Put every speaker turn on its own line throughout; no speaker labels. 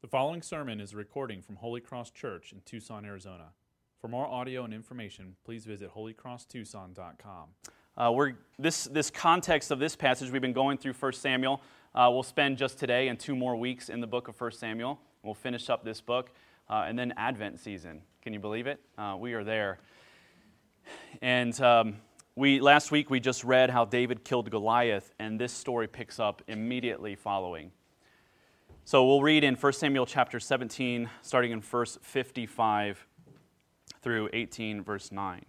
The following sermon is a recording from Holy Cross Church in Tucson, Arizona. For more audio and information, please visit holycrosstucson.com.
Uh, we're, this, this context of this passage, we've been going through 1 Samuel. Uh, we'll spend just today and two more weeks in the book of 1 Samuel. We'll finish up this book. Uh, and then Advent season. Can you believe it? Uh, we are there. And um, we, last week we just read how David killed Goliath, and this story picks up immediately following. So we'll read in 1 Samuel chapter 17, starting in verse 55 through 18, verse 9.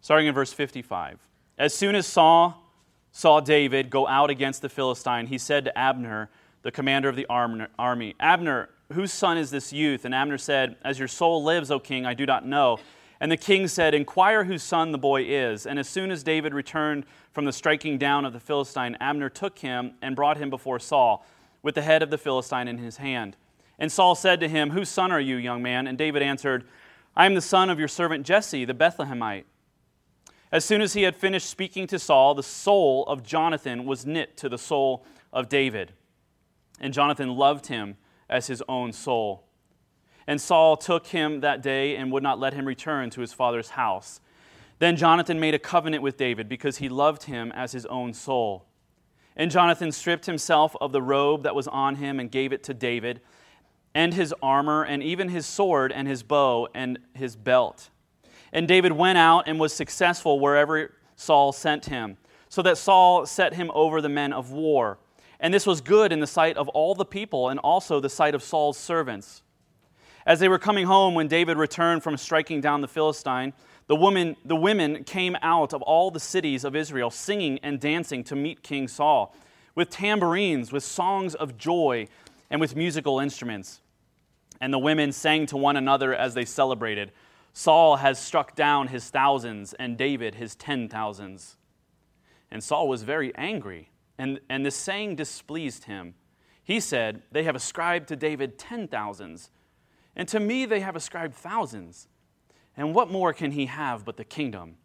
Starting in verse 55. As soon as Saul saw David go out against the Philistine, he said to Abner, the commander of the army, Abner, whose son is this youth? And Abner said, As your soul lives, O king, I do not know. And the king said, Inquire whose son the boy is. And as soon as David returned from the striking down of the Philistine, Abner took him and brought him before Saul with the head of the Philistine in his hand. And Saul said to him, Whose son are you, young man? And David answered, I am the son of your servant Jesse, the Bethlehemite. As soon as he had finished speaking to Saul, the soul of Jonathan was knit to the soul of David. And Jonathan loved him as his own soul. And Saul took him that day and would not let him return to his father's house. Then Jonathan made a covenant with David because he loved him as his own soul. And Jonathan stripped himself of the robe that was on him and gave it to David, and his armor, and even his sword, and his bow, and his belt. And David went out and was successful wherever Saul sent him, so that Saul set him over the men of war. And this was good in the sight of all the people, and also the sight of Saul's servants. As they were coming home, when David returned from striking down the Philistine, the, woman, the women came out of all the cities of Israel, singing and dancing to meet King Saul, with tambourines, with songs of joy, and with musical instruments. And the women sang to one another as they celebrated Saul has struck down his thousands, and David his ten thousands. And Saul was very angry, and, and this saying displeased him. He said, They have ascribed to David ten thousands, and to me they have ascribed thousands. And what more can he have but the kingdom?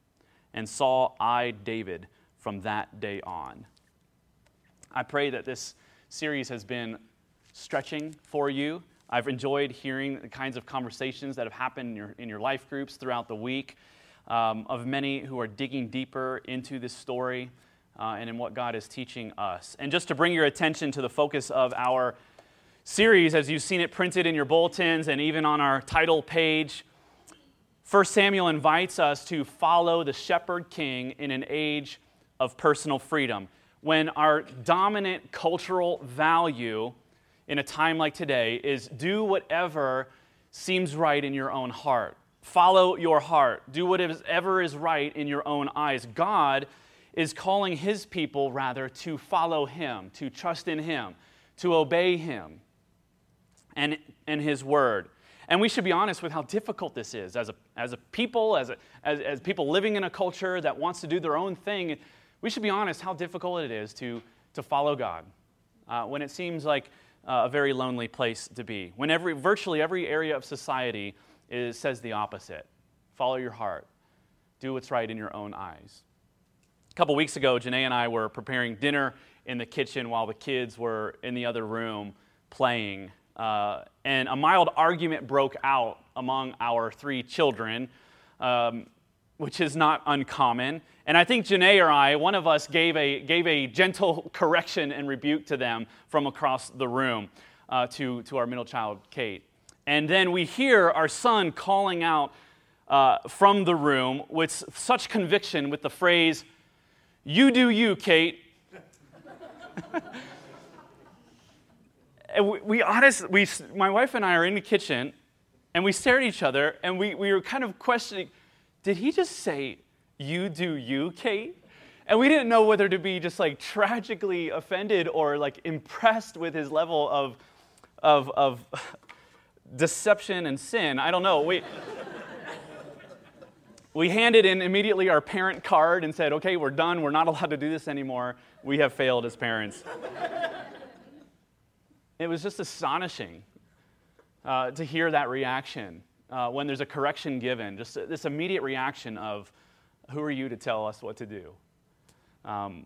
And Saul eyed David from that day on. I pray that this series has been stretching for you. I've enjoyed hearing the kinds of conversations that have happened in your, in your life groups throughout the week um, of many who are digging deeper into this story uh, and in what God is teaching us. And just to bring your attention to the focus of our series, as you've seen it printed in your bulletins and even on our title page, 1 Samuel invites us to follow the shepherd king in an age of personal freedom. When our dominant cultural value in a time like today is do whatever seems right in your own heart. Follow your heart. Do whatever is right in your own eyes. God is calling his people, rather, to follow him, to trust in him, to obey him and, and his word. And we should be honest with how difficult this is as a, as a people, as, a, as, as people living in a culture that wants to do their own thing. We should be honest how difficult it is to, to follow God uh, when it seems like uh, a very lonely place to be. When every, virtually every area of society is, says the opposite follow your heart, do what's right in your own eyes. A couple weeks ago, Janae and I were preparing dinner in the kitchen while the kids were in the other room playing uh, and a mild argument broke out among our three children, um, which is not uncommon. And I think Janae or I, one of us, gave a, gave a gentle correction and rebuke to them from across the room uh, to, to our middle child, Kate. And then we hear our son calling out uh, from the room with such conviction with the phrase, You do you, Kate. and we, we honestly, we, my wife and I are in the kitchen, and we stare at each other, and we, we were kind of questioning, did he just say, you do you, Kate? And we didn't know whether to be just like tragically offended or like impressed with his level of, of, of deception and sin. I don't know. We, we handed in immediately our parent card and said, okay, we're done. We're not allowed to do this anymore. We have failed as parents. It was just astonishing uh, to hear that reaction uh, when there's a correction given, just this immediate reaction of, Who are you to tell us what to do? Um,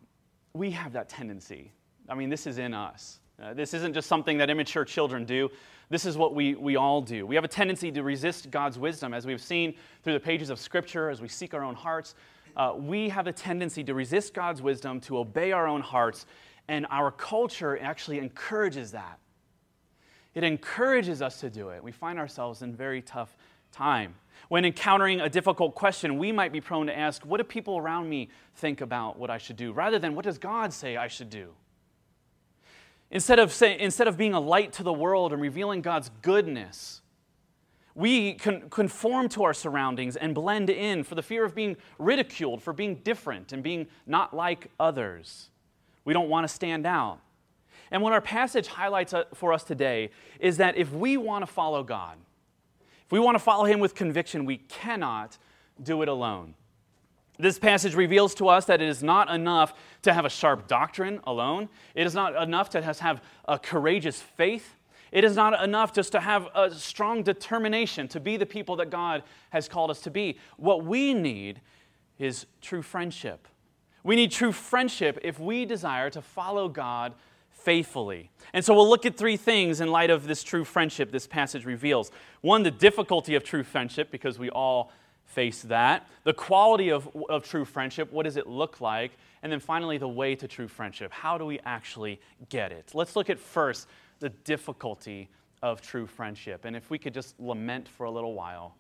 we have that tendency. I mean, this is in us. Uh, this isn't just something that immature children do. This is what we, we all do. We have a tendency to resist God's wisdom, as we've seen through the pages of Scripture, as we seek our own hearts. Uh, we have a tendency to resist God's wisdom, to obey our own hearts, and our culture actually encourages that. It encourages us to do it. We find ourselves in very tough time. When encountering a difficult question, we might be prone to ask, What do people around me think about what I should do? rather than, What does God say I should do? Instead of, say, instead of being a light to the world and revealing God's goodness, we con- conform to our surroundings and blend in for the fear of being ridiculed, for being different and being not like others. We don't want to stand out. And what our passage highlights uh, for us today is that if we want to follow God, if we want to follow Him with conviction, we cannot do it alone. This passage reveals to us that it is not enough to have a sharp doctrine alone. It is not enough to have a courageous faith. It is not enough just to have a strong determination to be the people that God has called us to be. What we need is true friendship. We need true friendship if we desire to follow God faithfully. And so we'll look at three things in light of this true friendship this passage reveals. One, the difficulty of true friendship, because we all face that. The quality of, of true friendship, what does it look like? And then finally, the way to true friendship. How do we actually get it? Let's look at first the difficulty of true friendship. And if we could just lament for a little while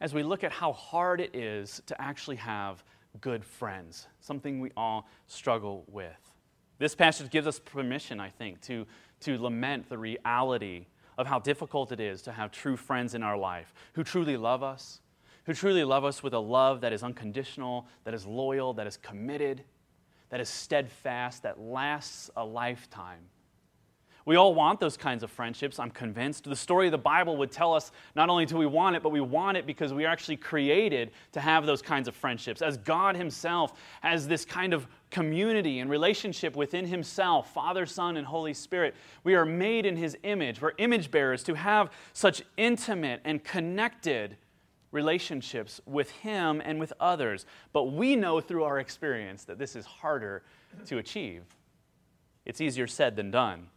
as we look at how hard it is to actually have good friends, something we all struggle with. This passage gives us permission, I think, to, to lament the reality of how difficult it is to have true friends in our life who truly love us, who truly love us with a love that is unconditional, that is loyal, that is committed, that is steadfast, that lasts a lifetime. We all want those kinds of friendships, I'm convinced. The story of the Bible would tell us not only do we want it, but we want it because we are actually created to have those kinds of friendships. As God Himself has this kind of community and relationship within Himself, Father, Son, and Holy Spirit, we are made in His image. We're image bearers to have such intimate and connected relationships with Him and with others. But we know through our experience that this is harder to achieve. It's easier said than done.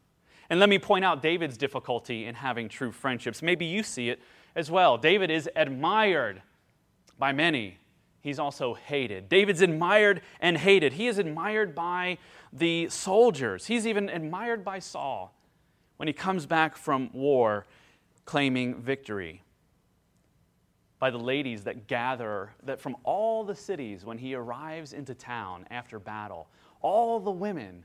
And let me point out David's difficulty in having true friendships. Maybe you see it as well. David is admired by many, he's also hated. David's admired and hated. He is admired by the soldiers, he's even admired by Saul when he comes back from war claiming victory by the ladies that gather that from all the cities when he arrives into town after battle all the women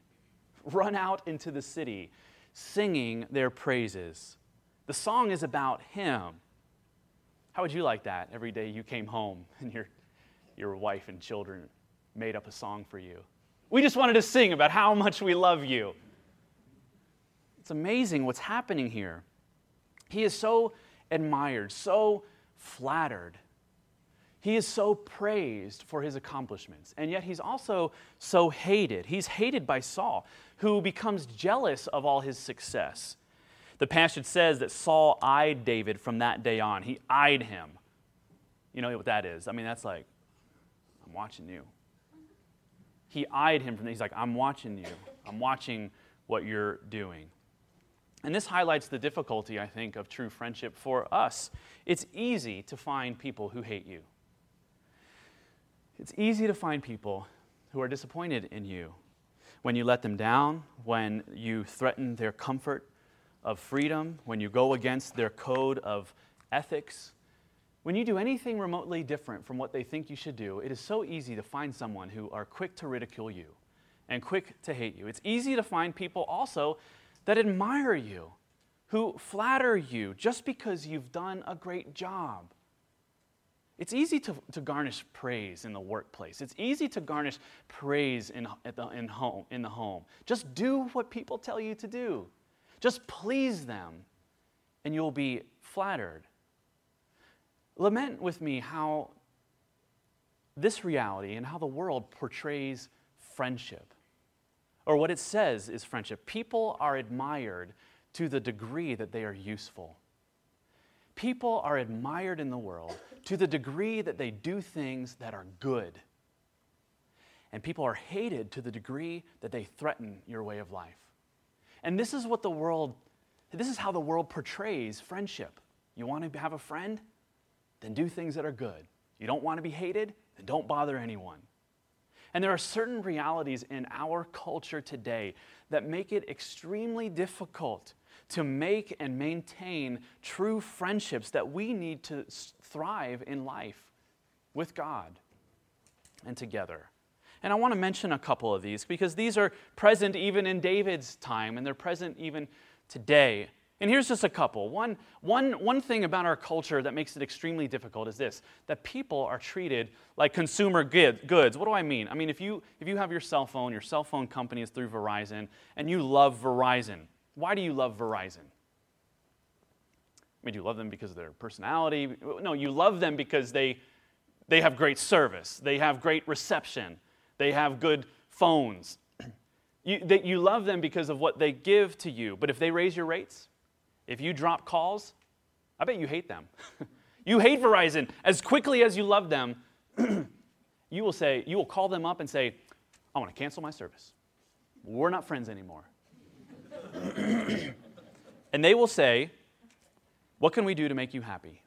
run out into the city singing their praises. The song is about him. How would you like that every day you came home and your, your wife and children made up a song for you? We just wanted to sing about how much we love you. It's amazing what's happening here. He is so admired so flattered. He is so praised for his accomplishments, and yet he's also so hated. He's hated by Saul, who becomes jealous of all his success. The passage says that Saul eyed David from that day on. He eyed him. You know what that is? I mean, that's like, I'm watching you. He eyed him from, he's like, I'm watching you. I'm watching what you're doing. And this highlights the difficulty, I think, of true friendship for us. It's easy to find people who hate you. It's easy to find people who are disappointed in you when you let them down, when you threaten their comfort of freedom, when you go against their code of ethics. When you do anything remotely different from what they think you should do, it is so easy to find someone who are quick to ridicule you and quick to hate you. It's easy to find people also that admire you, who flatter you just because you've done a great job. It's easy to, to garnish praise in the workplace. It's easy to garnish praise in, the, in, home, in the home. Just do what people tell you to do. Just please them, and you'll be flattered. Lament with me how this reality and how the world portrays friendship or what it says is friendship. People are admired to the degree that they are useful. People are admired in the world to the degree that they do things that are good. And people are hated to the degree that they threaten your way of life. And this is what the world, this is how the world portrays friendship. You want to have a friend? Then do things that are good. You don't want to be hated? Then don't bother anyone. And there are certain realities in our culture today that make it extremely difficult to make and maintain true friendships that we need to thrive in life with God and together. And I want to mention a couple of these because these are present even in David's time and they're present even today. And here's just a couple. One, one, one thing about our culture that makes it extremely difficult is this that people are treated like consumer goods. What do I mean? I mean, if you, if you have your cell phone, your cell phone company is through Verizon, and you love Verizon, why do you love Verizon? I mean, do you love them because of their personality? No, you love them because they, they have great service, they have great reception, they have good phones. You, they, you love them because of what they give to you. But if they raise your rates, if you drop calls, I bet you hate them. you hate Verizon as quickly as you love them. you will say, you will call them up and say, I want to cancel my service. We're not friends anymore. and they will say, What can we do to make you happy?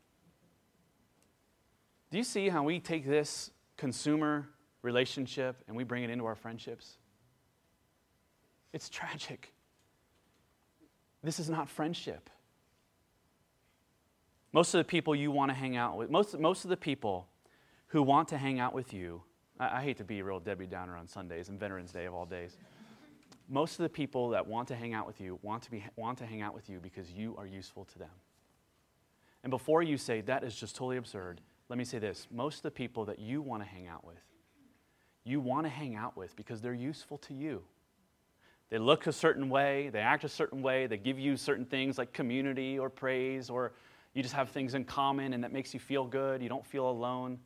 Do you see how we take this consumer relationship and we bring it into our friendships? It's tragic. This is not friendship. Most of the people you want to hang out with, most, most of the people who want to hang out with you, I, I hate to be a real Debbie Downer on Sundays and Veterans Day of all days. Most of the people that want to hang out with you want to, be, want to hang out with you because you are useful to them. And before you say, that is just totally absurd, let me say this. Most of the people that you want to hang out with, you want to hang out with because they're useful to you. They look a certain way, they act a certain way, they give you certain things like community or praise, or you just have things in common and that makes you feel good, you don't feel alone.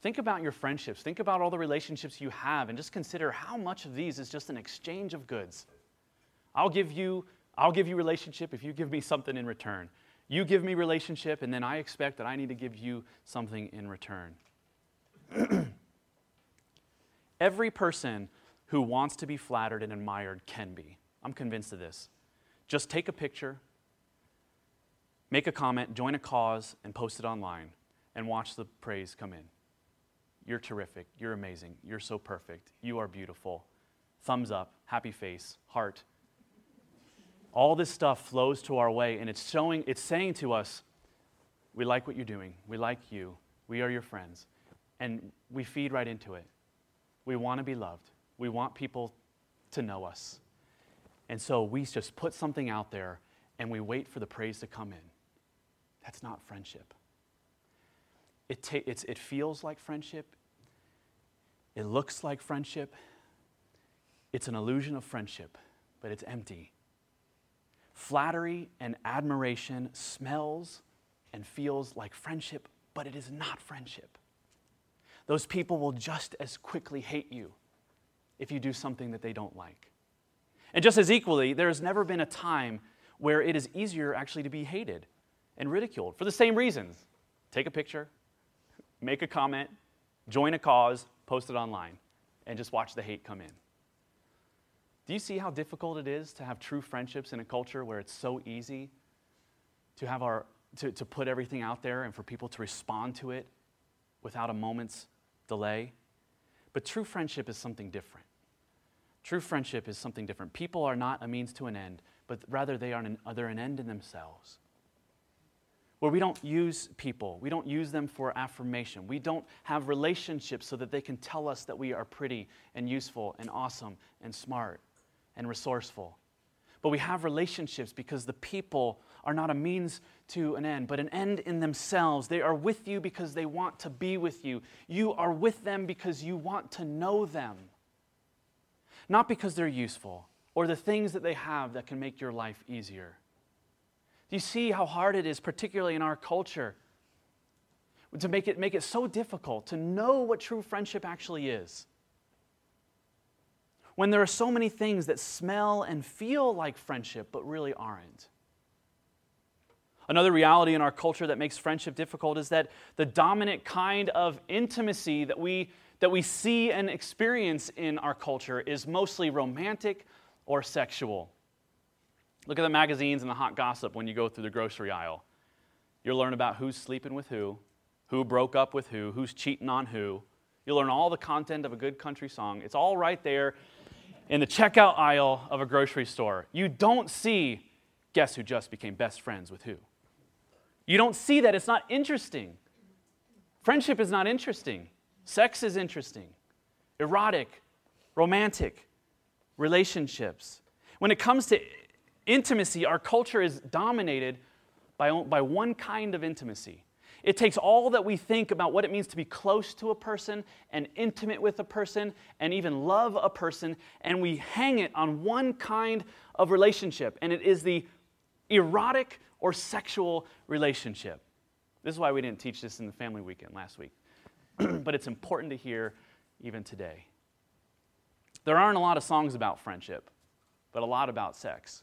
Think about your friendships. Think about all the relationships you have and just consider how much of these is just an exchange of goods. I'll give you I'll give you relationship if you give me something in return. You give me relationship and then I expect that I need to give you something in return. Every person who wants to be flattered and admired can be. I'm convinced of this. Just take a picture, make a comment, join a cause, and post it online, and watch the praise come in. You're terrific. You're amazing. You're so perfect. You are beautiful. Thumbs up, happy face, heart. All this stuff flows to our way, and it's showing, it's saying to us, we like what you're doing. We like you. We are your friends. And we feed right into it. We want to be loved. We want people to know us. And so we just put something out there and we wait for the praise to come in. That's not friendship. It, ta- it feels like friendship, it looks like friendship. It's an illusion of friendship, but it's empty. Flattery and admiration smells and feels like friendship, but it is not friendship. Those people will just as quickly hate you if you do something that they don't like. And just as equally, there has never been a time where it is easier actually to be hated and ridiculed for the same reasons. Take a picture, make a comment, join a cause, post it online, and just watch the hate come in. Do you see how difficult it is to have true friendships in a culture where it's so easy to have our to, to put everything out there and for people to respond to it without a moment's delay? But true friendship is something different. True friendship is something different. People are not a means to an end, but rather they are an, they're an end in themselves. Where we don't use people, we don't use them for affirmation. We don't have relationships so that they can tell us that we are pretty and useful and awesome and smart and resourceful. But we have relationships because the people are not a means to an end, but an end in themselves. They are with you because they want to be with you. You are with them because you want to know them not because they're useful or the things that they have that can make your life easier. Do you see how hard it is, particularly in our culture, to make it, make it so difficult to know what true friendship actually is? When there are so many things that smell and feel like friendship but really aren't. Another reality in our culture that makes friendship difficult is that the dominant kind of intimacy that we that we see and experience in our culture is mostly romantic or sexual. Look at the magazines and the hot gossip when you go through the grocery aisle. You'll learn about who's sleeping with who, who broke up with who, who's cheating on who. You'll learn all the content of a good country song. It's all right there in the checkout aisle of a grocery store. You don't see guess who just became best friends with who. You don't see that. It's not interesting. Friendship is not interesting. Sex is interesting. Erotic, romantic relationships. When it comes to intimacy, our culture is dominated by, by one kind of intimacy. It takes all that we think about what it means to be close to a person and intimate with a person and even love a person, and we hang it on one kind of relationship, and it is the erotic or sexual relationship. This is why we didn't teach this in the family weekend last week, but it's important to hear even today. There aren't a lot of songs about friendship, but a lot about sex.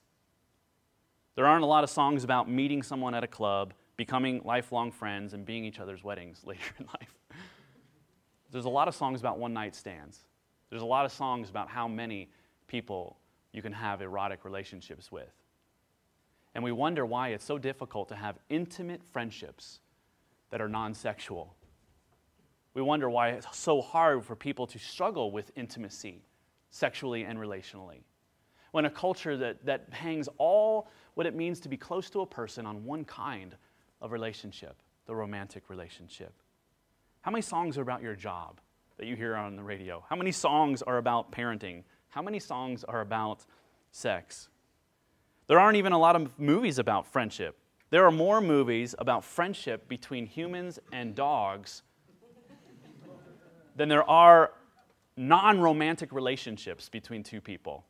There aren't a lot of songs about meeting someone at a club, becoming lifelong friends, and being each other's weddings later in life. There's a lot of songs about one night stands. There's a lot of songs about how many people you can have erotic relationships with. And we wonder why it's so difficult to have intimate friendships that are non sexual. We wonder why it's so hard for people to struggle with intimacy, sexually and relationally. When a culture that, that hangs all what it means to be close to a person on one kind of relationship, the romantic relationship. How many songs are about your job that you hear on the radio? How many songs are about parenting? How many songs are about sex? There aren't even a lot of movies about friendship. There are more movies about friendship between humans and dogs than there are non romantic relationships between two people.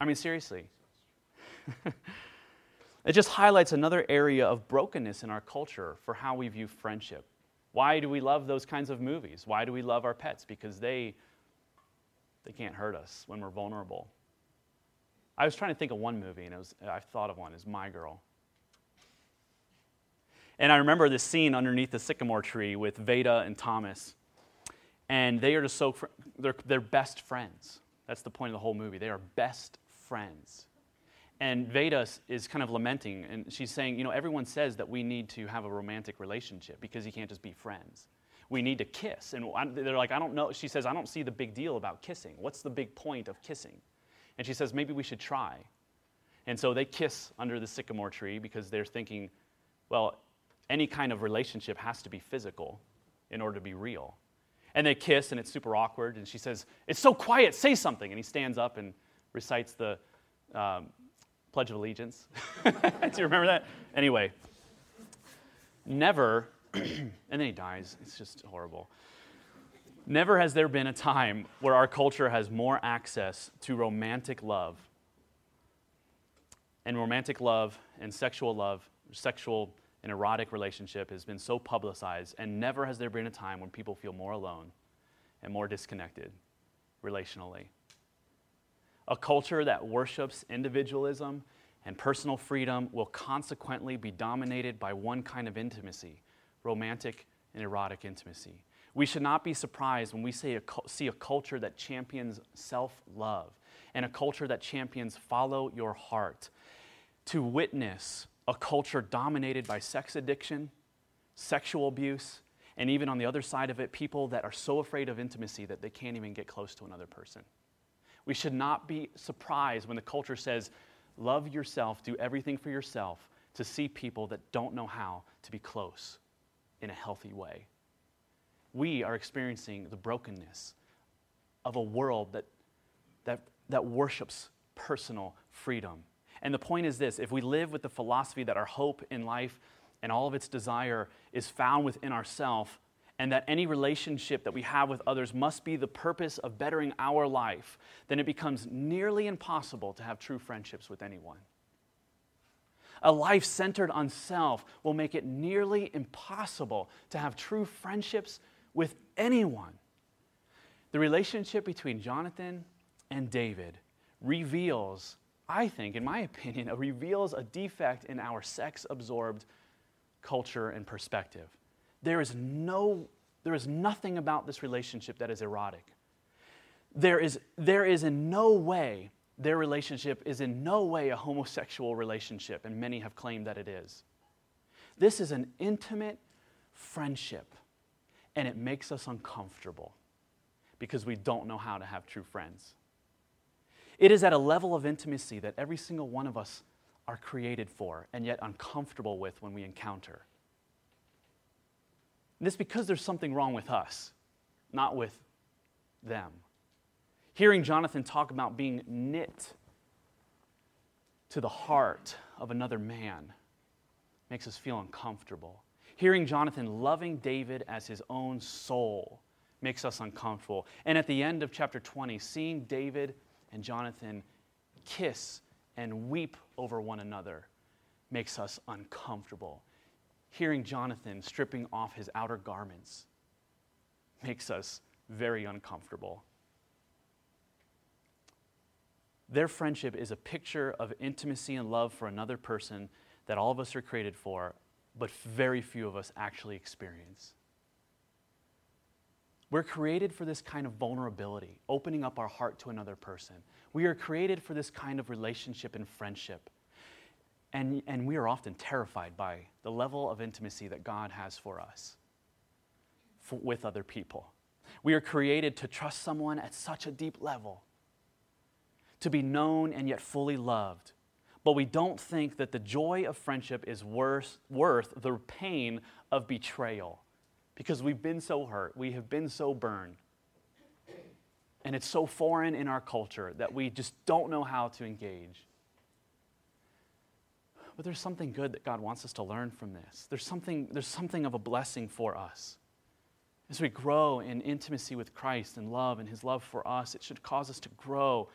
I mean, seriously. it just highlights another area of brokenness in our culture for how we view friendship. Why do we love those kinds of movies? Why do we love our pets? Because they, they can't hurt us when we're vulnerable. I was trying to think of one movie, and was, I thought of one, is My Girl. And I remember this scene underneath the sycamore tree with Vada and Thomas. And they are just so, they're, they're best friends. That's the point of the whole movie. They are best friends. And Vada is kind of lamenting, and she's saying, you know, everyone says that we need to have a romantic relationship because you can't just be friends. We need to kiss. And they're like, I don't know. She says, I don't see the big deal about kissing. What's the big point of kissing? And she says, maybe we should try. And so they kiss under the sycamore tree because they're thinking, well, any kind of relationship has to be physical in order to be real. And they kiss, and it's super awkward. And she says, It's so quiet, say something. And he stands up and recites the um, Pledge of Allegiance. Do you remember that? Anyway, never, and then he dies. It's just horrible. Never has there been a time where our culture has more access to romantic love. And romantic love and sexual love, sexual and erotic relationship has been so publicized, and never has there been a time when people feel more alone and more disconnected relationally. A culture that worships individualism and personal freedom will consequently be dominated by one kind of intimacy romantic and erotic intimacy. We should not be surprised when we see a, see a culture that champions self love and a culture that champions follow your heart. To witness a culture dominated by sex addiction, sexual abuse, and even on the other side of it, people that are so afraid of intimacy that they can't even get close to another person. We should not be surprised when the culture says, Love yourself, do everything for yourself, to see people that don't know how to be close in a healthy way we are experiencing the brokenness of a world that, that, that worships personal freedom. And the point is this if we live with the philosophy that our hope in life and all of its desire is found within ourselves, and that any relationship that we have with others must be the purpose of bettering our life, then it becomes nearly impossible to have true friendships with anyone. A life centered on self will make it nearly impossible to have true friendships with anyone. The relationship between Jonathan and David reveals, I think, in my opinion, reveals a defect in our sex absorbed culture and perspective. There is, no, there is nothing about this relationship that is erotic. There is, there is in no way their relationship is in no way a homosexual relationship, and many have claimed that it is. This is an intimate friendship, and it makes us uncomfortable because we don't know how to have true friends. It is at a level of intimacy that every single one of us are created for and yet uncomfortable with when we encounter. And this because there's something wrong with us, not with them. Hearing Jonathan talk about being knit to the heart of another man makes us feel uncomfortable. Hearing Jonathan loving David as his own soul makes us uncomfortable. And at the end of chapter 20, seeing David and Jonathan kiss and weep over one another makes us uncomfortable. Hearing Jonathan stripping off his outer garments makes us very uncomfortable. Their friendship is a picture of intimacy and love for another person that all of us are created for, but very few of us actually experience. We're created for this kind of vulnerability, opening up our heart to another person. We are created for this kind of relationship and friendship. And, and we are often terrified by the level of intimacy that God has for us for, with other people. We are created to trust someone at such a deep level, to be known and yet fully loved. But we don't think that the joy of friendship is worth, worth the pain of betrayal because we've been so hurt, we have been so burned. And it's so foreign in our culture that we just don't know how to engage. But there's something good that God wants us to learn from this. There's something, there's something of a blessing for us. As we grow in intimacy with Christ and love and His love for us, it should cause us to grow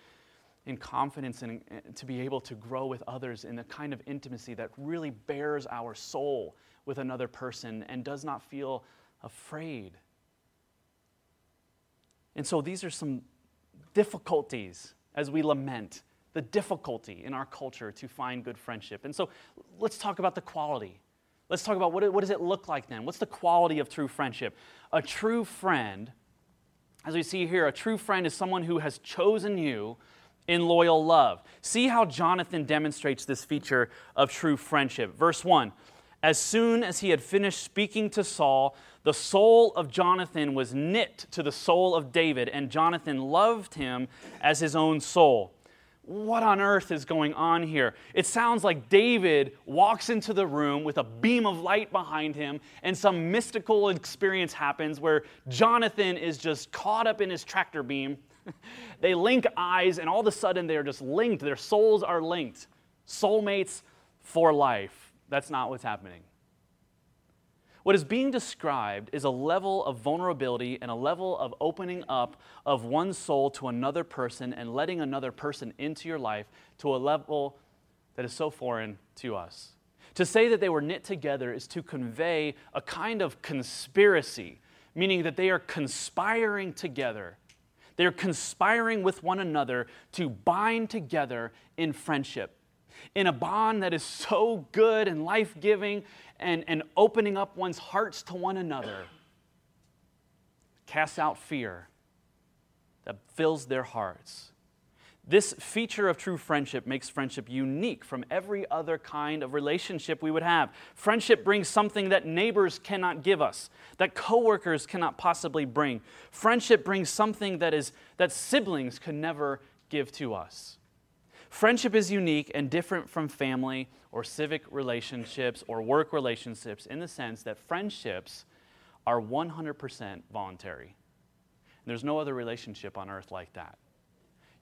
in confidence and, to be able to grow with others in the kind of intimacy that really bares our soul with another person and does not feel afraid. And so these are some difficulties as we lament the difficulty in our culture to find good friendship. And so let's talk about the quality. Let's talk about what, what does it look like then? What's the quality of true friendship? A true friend, as we see here, a true friend is someone who has chosen you in loyal love. See how Jonathan demonstrates this feature of true friendship. Verse 1 As soon as he had finished speaking to Saul, the soul of Jonathan was knit to the soul of David, and Jonathan loved him as his own soul. What on earth is going on here? It sounds like David walks into the room with a beam of light behind him, and some mystical experience happens where Jonathan is just caught up in his tractor beam. they link eyes, and all of a sudden they're just linked. Their souls are linked. Soulmates for life. That's not what's happening. What is being described is a level of vulnerability and a level of opening up of one soul to another person and letting another person into your life to a level that is so foreign to us. To say that they were knit together is to convey a kind of conspiracy, meaning that they are conspiring together. They are conspiring with one another to bind together in friendship in a bond that is so good and life giving and, and opening up one's hearts to one another. Casts out fear that fills their hearts. This feature of true friendship makes friendship unique from every other kind of relationship we would have. Friendship brings something that neighbors cannot give us, that coworkers cannot possibly bring. Friendship brings something that is that siblings could never give to us. Friendship is unique and different from family or civic relationships or work relationships in the sense that friendships are 100% voluntary. And there's no other relationship on earth like that.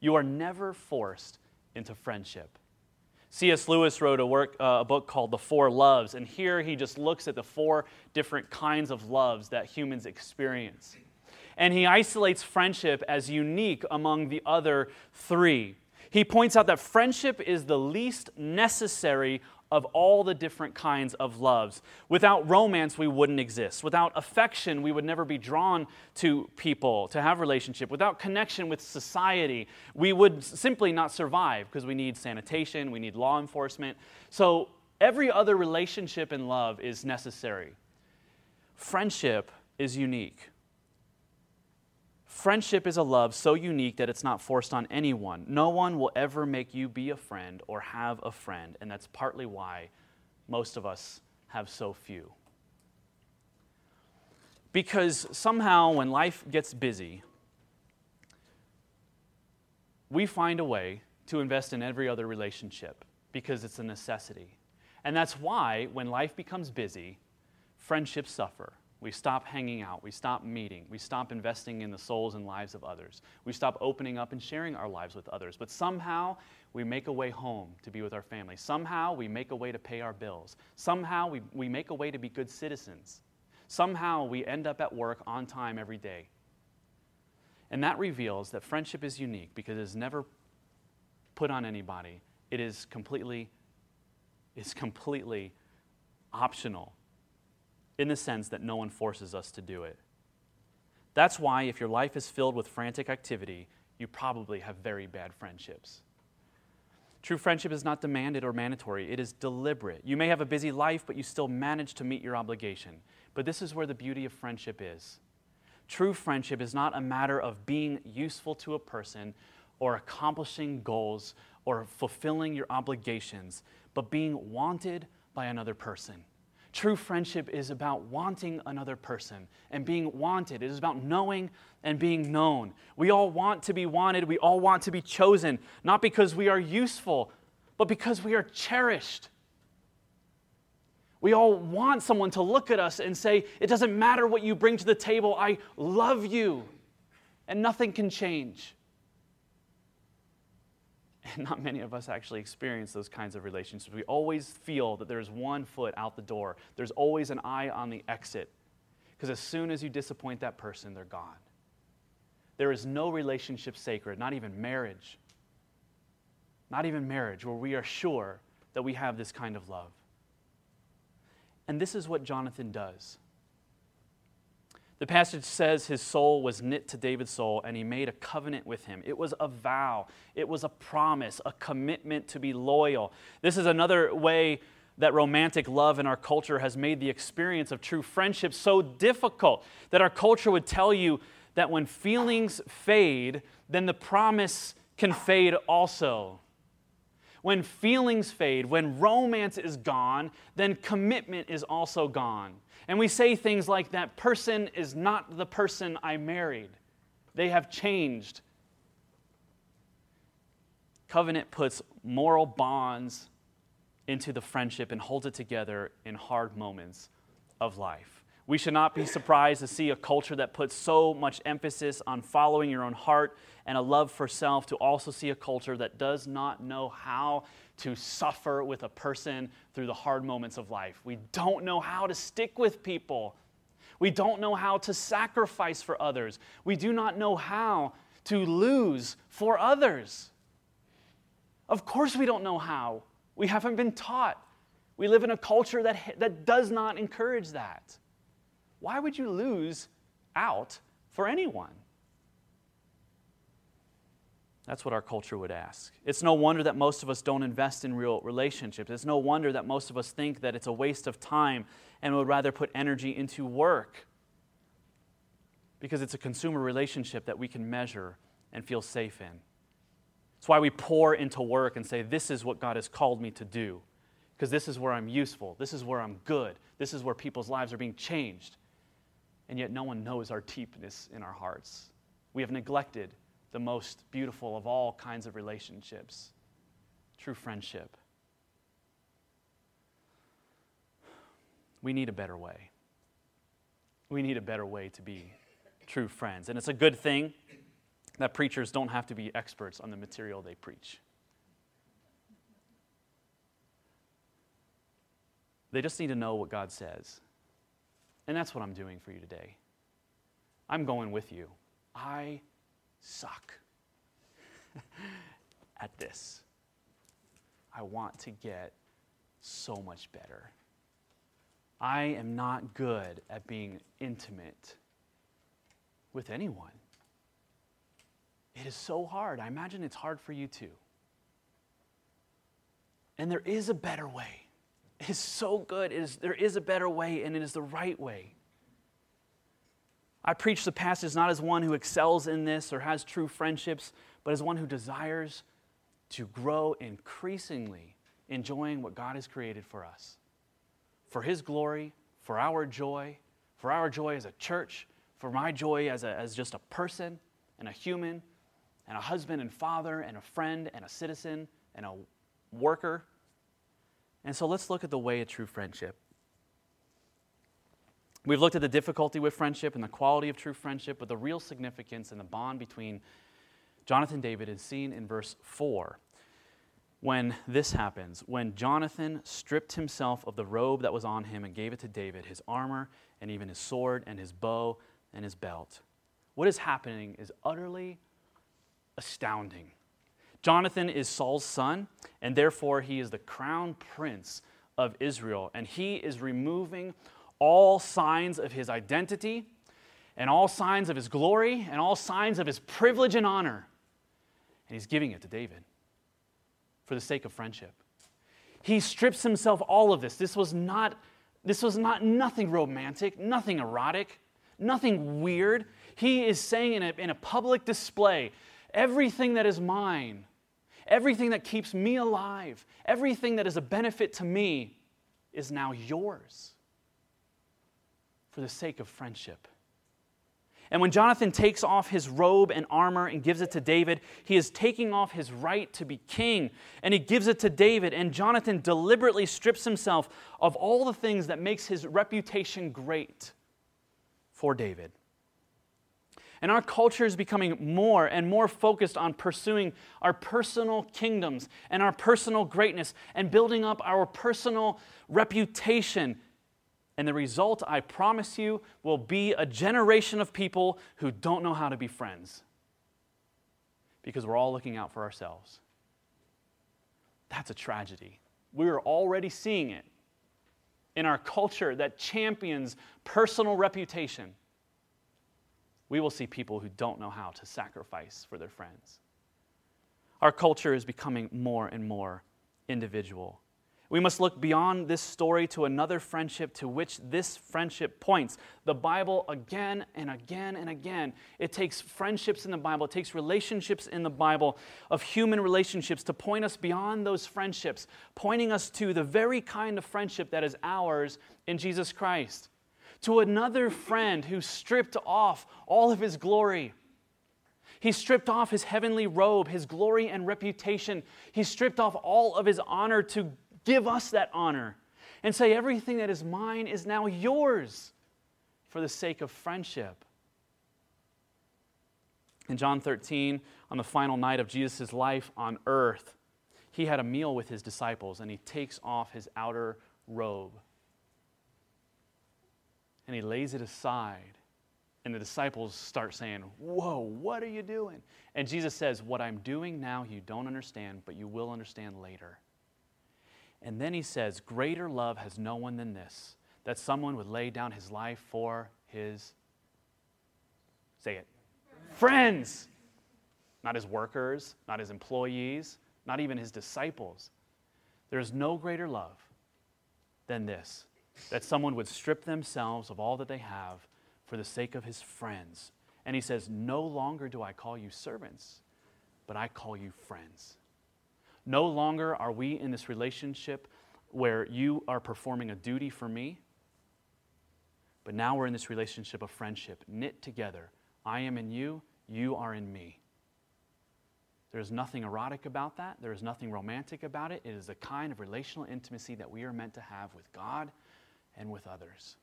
You are never forced into friendship. C.S. Lewis wrote a, work, uh, a book called The Four Loves, and here he just looks at the four different kinds of loves that humans experience. And he isolates friendship as unique among the other three. He points out that friendship is the least necessary of all the different kinds of loves. Without romance, we wouldn't exist. Without affection, we would never be drawn to people to have relationship. Without connection with society, we would simply not survive because we need sanitation, we need law enforcement. So every other relationship in love is necessary. Friendship is unique. Friendship is a love so unique that it's not forced on anyone. No one will ever make you be a friend or have a friend, and that's partly why most of us have so few. Because somehow, when life gets busy, we find a way to invest in every other relationship because it's a necessity. And that's why, when life becomes busy, friendships suffer. We stop hanging out. We stop meeting. We stop investing in the souls and lives of others. We stop opening up and sharing our lives with others. But somehow we make a way home to be with our family. Somehow we make a way to pay our bills. Somehow we, we make a way to be good citizens. Somehow we end up at work on time every day. And that reveals that friendship is unique because it is never put on anybody. It is completely, it's completely optional in the sense that no one forces us to do it. That's why, if your life is filled with frantic activity, you probably have very bad friendships. True friendship is not demanded or mandatory, it is deliberate. You may have a busy life, but you still manage to meet your obligation. But this is where the beauty of friendship is. True friendship is not a matter of being useful to a person or accomplishing goals or fulfilling your obligations, but being wanted by another person. True friendship is about wanting another person and being wanted. It is about knowing and being known. We all want to be wanted. We all want to be chosen, not because we are useful, but because we are cherished. We all want someone to look at us and say, It doesn't matter what you bring to the table, I love you, and nothing can change. And not many of us actually experience those kinds of relationships. We always feel that there's one foot out the door, there's always an eye on the exit. Because as soon as you disappoint that person, they're gone. There is no relationship sacred, not even marriage. Not even marriage, where we are sure that we have this kind of love. And this is what Jonathan does. The passage says his soul was knit to David's soul and he made a covenant with him. It was a vow, it was a promise, a commitment to be loyal. This is another way that romantic love in our culture has made the experience of true friendship so difficult that our culture would tell you that when feelings fade, then the promise can fade also. When feelings fade, when romance is gone, then commitment is also gone. And we say things like, that person is not the person I married. They have changed. Covenant puts moral bonds into the friendship and holds it together in hard moments of life. We should not be surprised to see a culture that puts so much emphasis on following your own heart and a love for self to also see a culture that does not know how to suffer with a person through the hard moments of life. We don't know how to stick with people. We don't know how to sacrifice for others. We do not know how to lose for others. Of course, we don't know how. We haven't been taught. We live in a culture that, that does not encourage that. Why would you lose out for anyone? That's what our culture would ask. It's no wonder that most of us don't invest in real relationships. It's no wonder that most of us think that it's a waste of time and would rather put energy into work because it's a consumer relationship that we can measure and feel safe in. It's why we pour into work and say, This is what God has called me to do, because this is where I'm useful, this is where I'm good, this is where people's lives are being changed. And yet, no one knows our deepness in our hearts. We have neglected the most beautiful of all kinds of relationships true friendship. We need a better way. We need a better way to be true friends. And it's a good thing that preachers don't have to be experts on the material they preach. They just need to know what God says. And that's what I'm doing for you today. I'm going with you. I suck at this. I want to get so much better. I am not good at being intimate with anyone. It is so hard. I imagine it's hard for you too. And there is a better way. It is so good. It is, there is a better way, and it is the right way. I preach the passage not as one who excels in this or has true friendships, but as one who desires to grow increasingly enjoying what God has created for us. For His glory, for our joy, for our joy as a church, for my joy as, a, as just a person and a human and a husband and father and a friend and a citizen and a worker. And so let's look at the way of true friendship. We've looked at the difficulty with friendship and the quality of true friendship, but the real significance and the bond between Jonathan David is seen in verse 4 when this happens, when Jonathan stripped himself of the robe that was on him and gave it to David, his armor, and even his sword, and his bow, and his belt. What is happening is utterly astounding. Jonathan is Saul's son, and therefore he is the crown prince of Israel, and he is removing all signs of his identity and all signs of his glory and all signs of his privilege and honor. And he's giving it to David for the sake of friendship. He strips himself all of this. This was not this was not nothing romantic, nothing erotic, nothing weird. He is saying in a, in a public display, everything that is mine, everything that keeps me alive, everything that is a benefit to me is now yours for the sake of friendship. And when Jonathan takes off his robe and armor and gives it to David, he is taking off his right to be king. And he gives it to David. And Jonathan deliberately strips himself of all the things that makes his reputation great for David. And our culture is becoming more and more focused on pursuing our personal kingdoms and our personal greatness and building up our personal reputation and the result, I promise you, will be a generation of people who don't know how to be friends because we're all looking out for ourselves. That's a tragedy. We're already seeing it in our culture that champions personal reputation. We will see people who don't know how to sacrifice for their friends. Our culture is becoming more and more individual. We must look beyond this story to another friendship to which this friendship points. The Bible, again and again and again, it takes friendships in the Bible, it takes relationships in the Bible of human relationships to point us beyond those friendships, pointing us to the very kind of friendship that is ours in Jesus Christ. To another friend who stripped off all of his glory. He stripped off his heavenly robe, his glory and reputation. He stripped off all of his honor to give us that honor and say, everything that is mine is now yours for the sake of friendship. In John 13, on the final night of Jesus' life on earth, he had a meal with his disciples and he takes off his outer robe and he lays it aside. And the disciples start saying, Whoa, what are you doing? And Jesus says, What I'm doing now you don't understand, but you will understand later. And then he says, Greater love has no one than this, that someone would lay down his life for his, say it, friends. Not his workers, not his employees, not even his disciples. There is no greater love than this, that someone would strip themselves of all that they have for the sake of his friends. And he says, No longer do I call you servants, but I call you friends. No longer are we in this relationship where you are performing a duty for me, but now we're in this relationship of friendship, knit together. I am in you, you are in me. There's nothing erotic about that. There is nothing romantic about it. It is the kind of relational intimacy that we are meant to have with God and with others.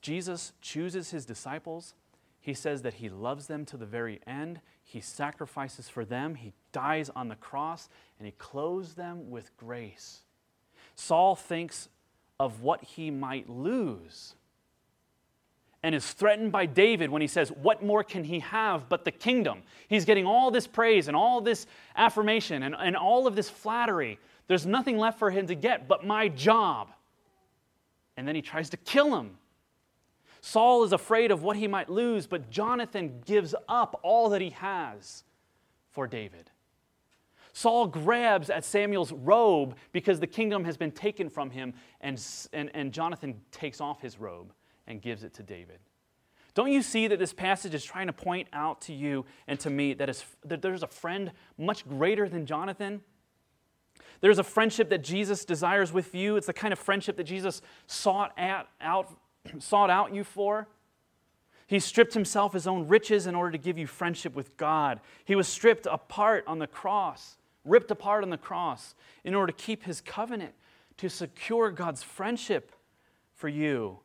Jesus chooses his disciples he says that he loves them to the very end. He sacrifices for them. He dies on the cross, and he clothes them with grace. Saul thinks of what he might lose and is threatened by David when he says, What more can he have but the kingdom? He's getting all this praise and all this affirmation and, and all of this flattery. There's nothing left for him to get but my job. And then he tries to kill him. Saul is afraid of what he might lose, but Jonathan gives up all that he has for David. Saul grabs at Samuel's robe because the kingdom has been taken from him, and, and, and Jonathan takes off his robe and gives it to David Don't you see that this passage is trying to point out to you and to me that, is, that there's a friend much greater than Jonathan? There's a friendship that Jesus desires with you. It's the kind of friendship that Jesus sought, at, out, sought out you for. He stripped himself his own riches in order to give you friendship with God. He was stripped apart on the cross, ripped apart on the cross, in order to keep his covenant, to secure God's friendship for you.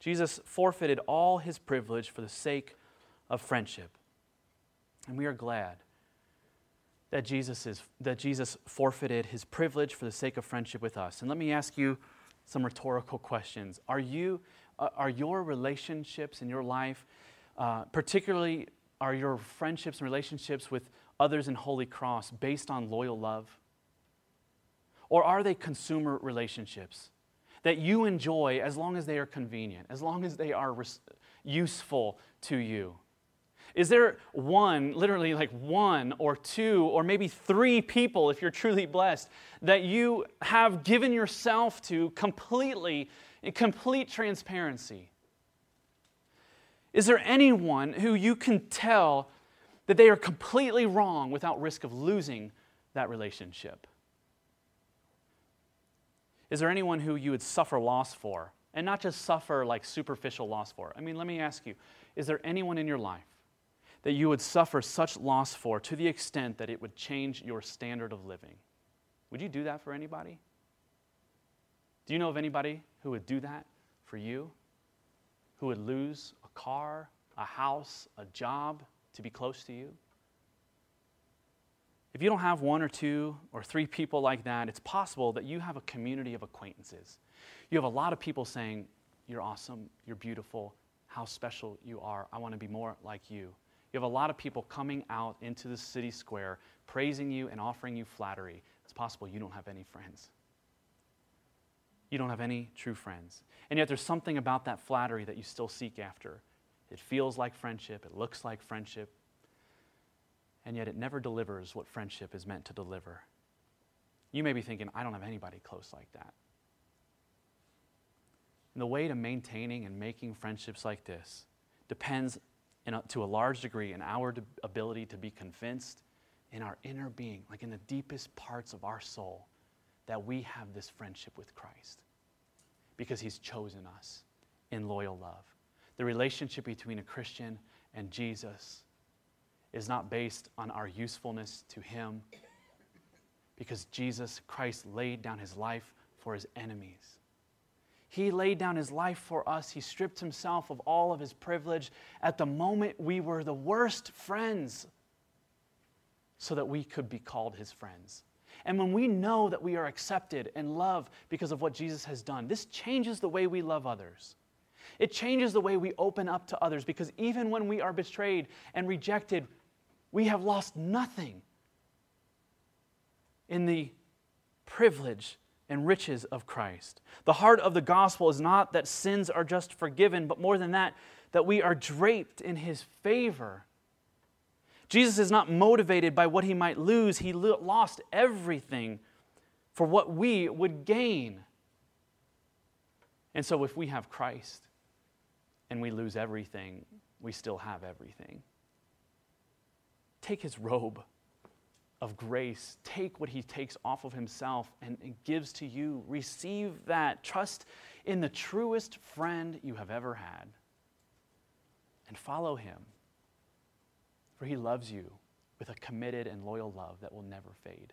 Jesus forfeited all his privilege for the sake of friendship. And we are glad that Jesus, is, that Jesus forfeited his privilege for the sake of friendship with us. And let me ask you some rhetorical questions. Are, you, are your relationships in your life, uh, particularly are your friendships and relationships with others in Holy Cross based on loyal love? Or are they consumer relationships? that you enjoy as long as they are convenient, as long as they are res- useful to you? Is there one, literally like one or two or maybe three people, if you're truly blessed, that you have given yourself to completely, in complete transparency? Is there anyone who you can tell that they are completely wrong without risk of losing that relationship? Is there anyone who you would suffer loss for? And not just suffer like superficial loss for. I mean, let me ask you is there anyone in your life that you would suffer such loss for to the extent that it would change your standard of living? Would you do that for anybody? Do you know of anybody who would do that for you? Who would lose a car, a house, a job to be close to you? If you don't have one or two or three people like that, it's possible that you have a community of acquaintances. You have a lot of people saying, You're awesome, you're beautiful, how special you are, I want to be more like you. You have a lot of people coming out into the city square praising you and offering you flattery. It's possible you don't have any friends. You don't have any true friends. And yet there's something about that flattery that you still seek after. It feels like friendship, it looks like friendship, and yet it never delivers what friendship is meant to deliver. You may be thinking, I don't have anybody close like that. And the way to maintaining and making friendships like this depends a, to a large degree in our ability to be convinced in our inner being, like in the deepest parts of our soul, that we have this friendship with Christ because he's chosen us in loyal love. The relationship between a Christian and Jesus is not based on our usefulness to Him, because Jesus Christ laid down His life for His enemies. He laid down His life for us. He stripped Himself of all of His privilege at the moment we were the worst friends so that we could be called His friends. And when we know that we are accepted and loved because of what Jesus has done, this changes the way we love others. It changes the way we open up to others because even when we are betrayed and rejected, we have lost nothing in the privilege and riches of Christ. The heart of the gospel is not that sins are just forgiven, but more than that, that we are draped in his favor. Jesus is not motivated by what he might lose, he lost everything for what we would gain. And so, if we have Christ and we lose everything, we still have everything. Take his robe of grace, take what he takes off of himself and, and gives to you. Receive that. Trust in the truest friend you have ever had. And follow him, for he loves you with a committed and loyal love that will never fade.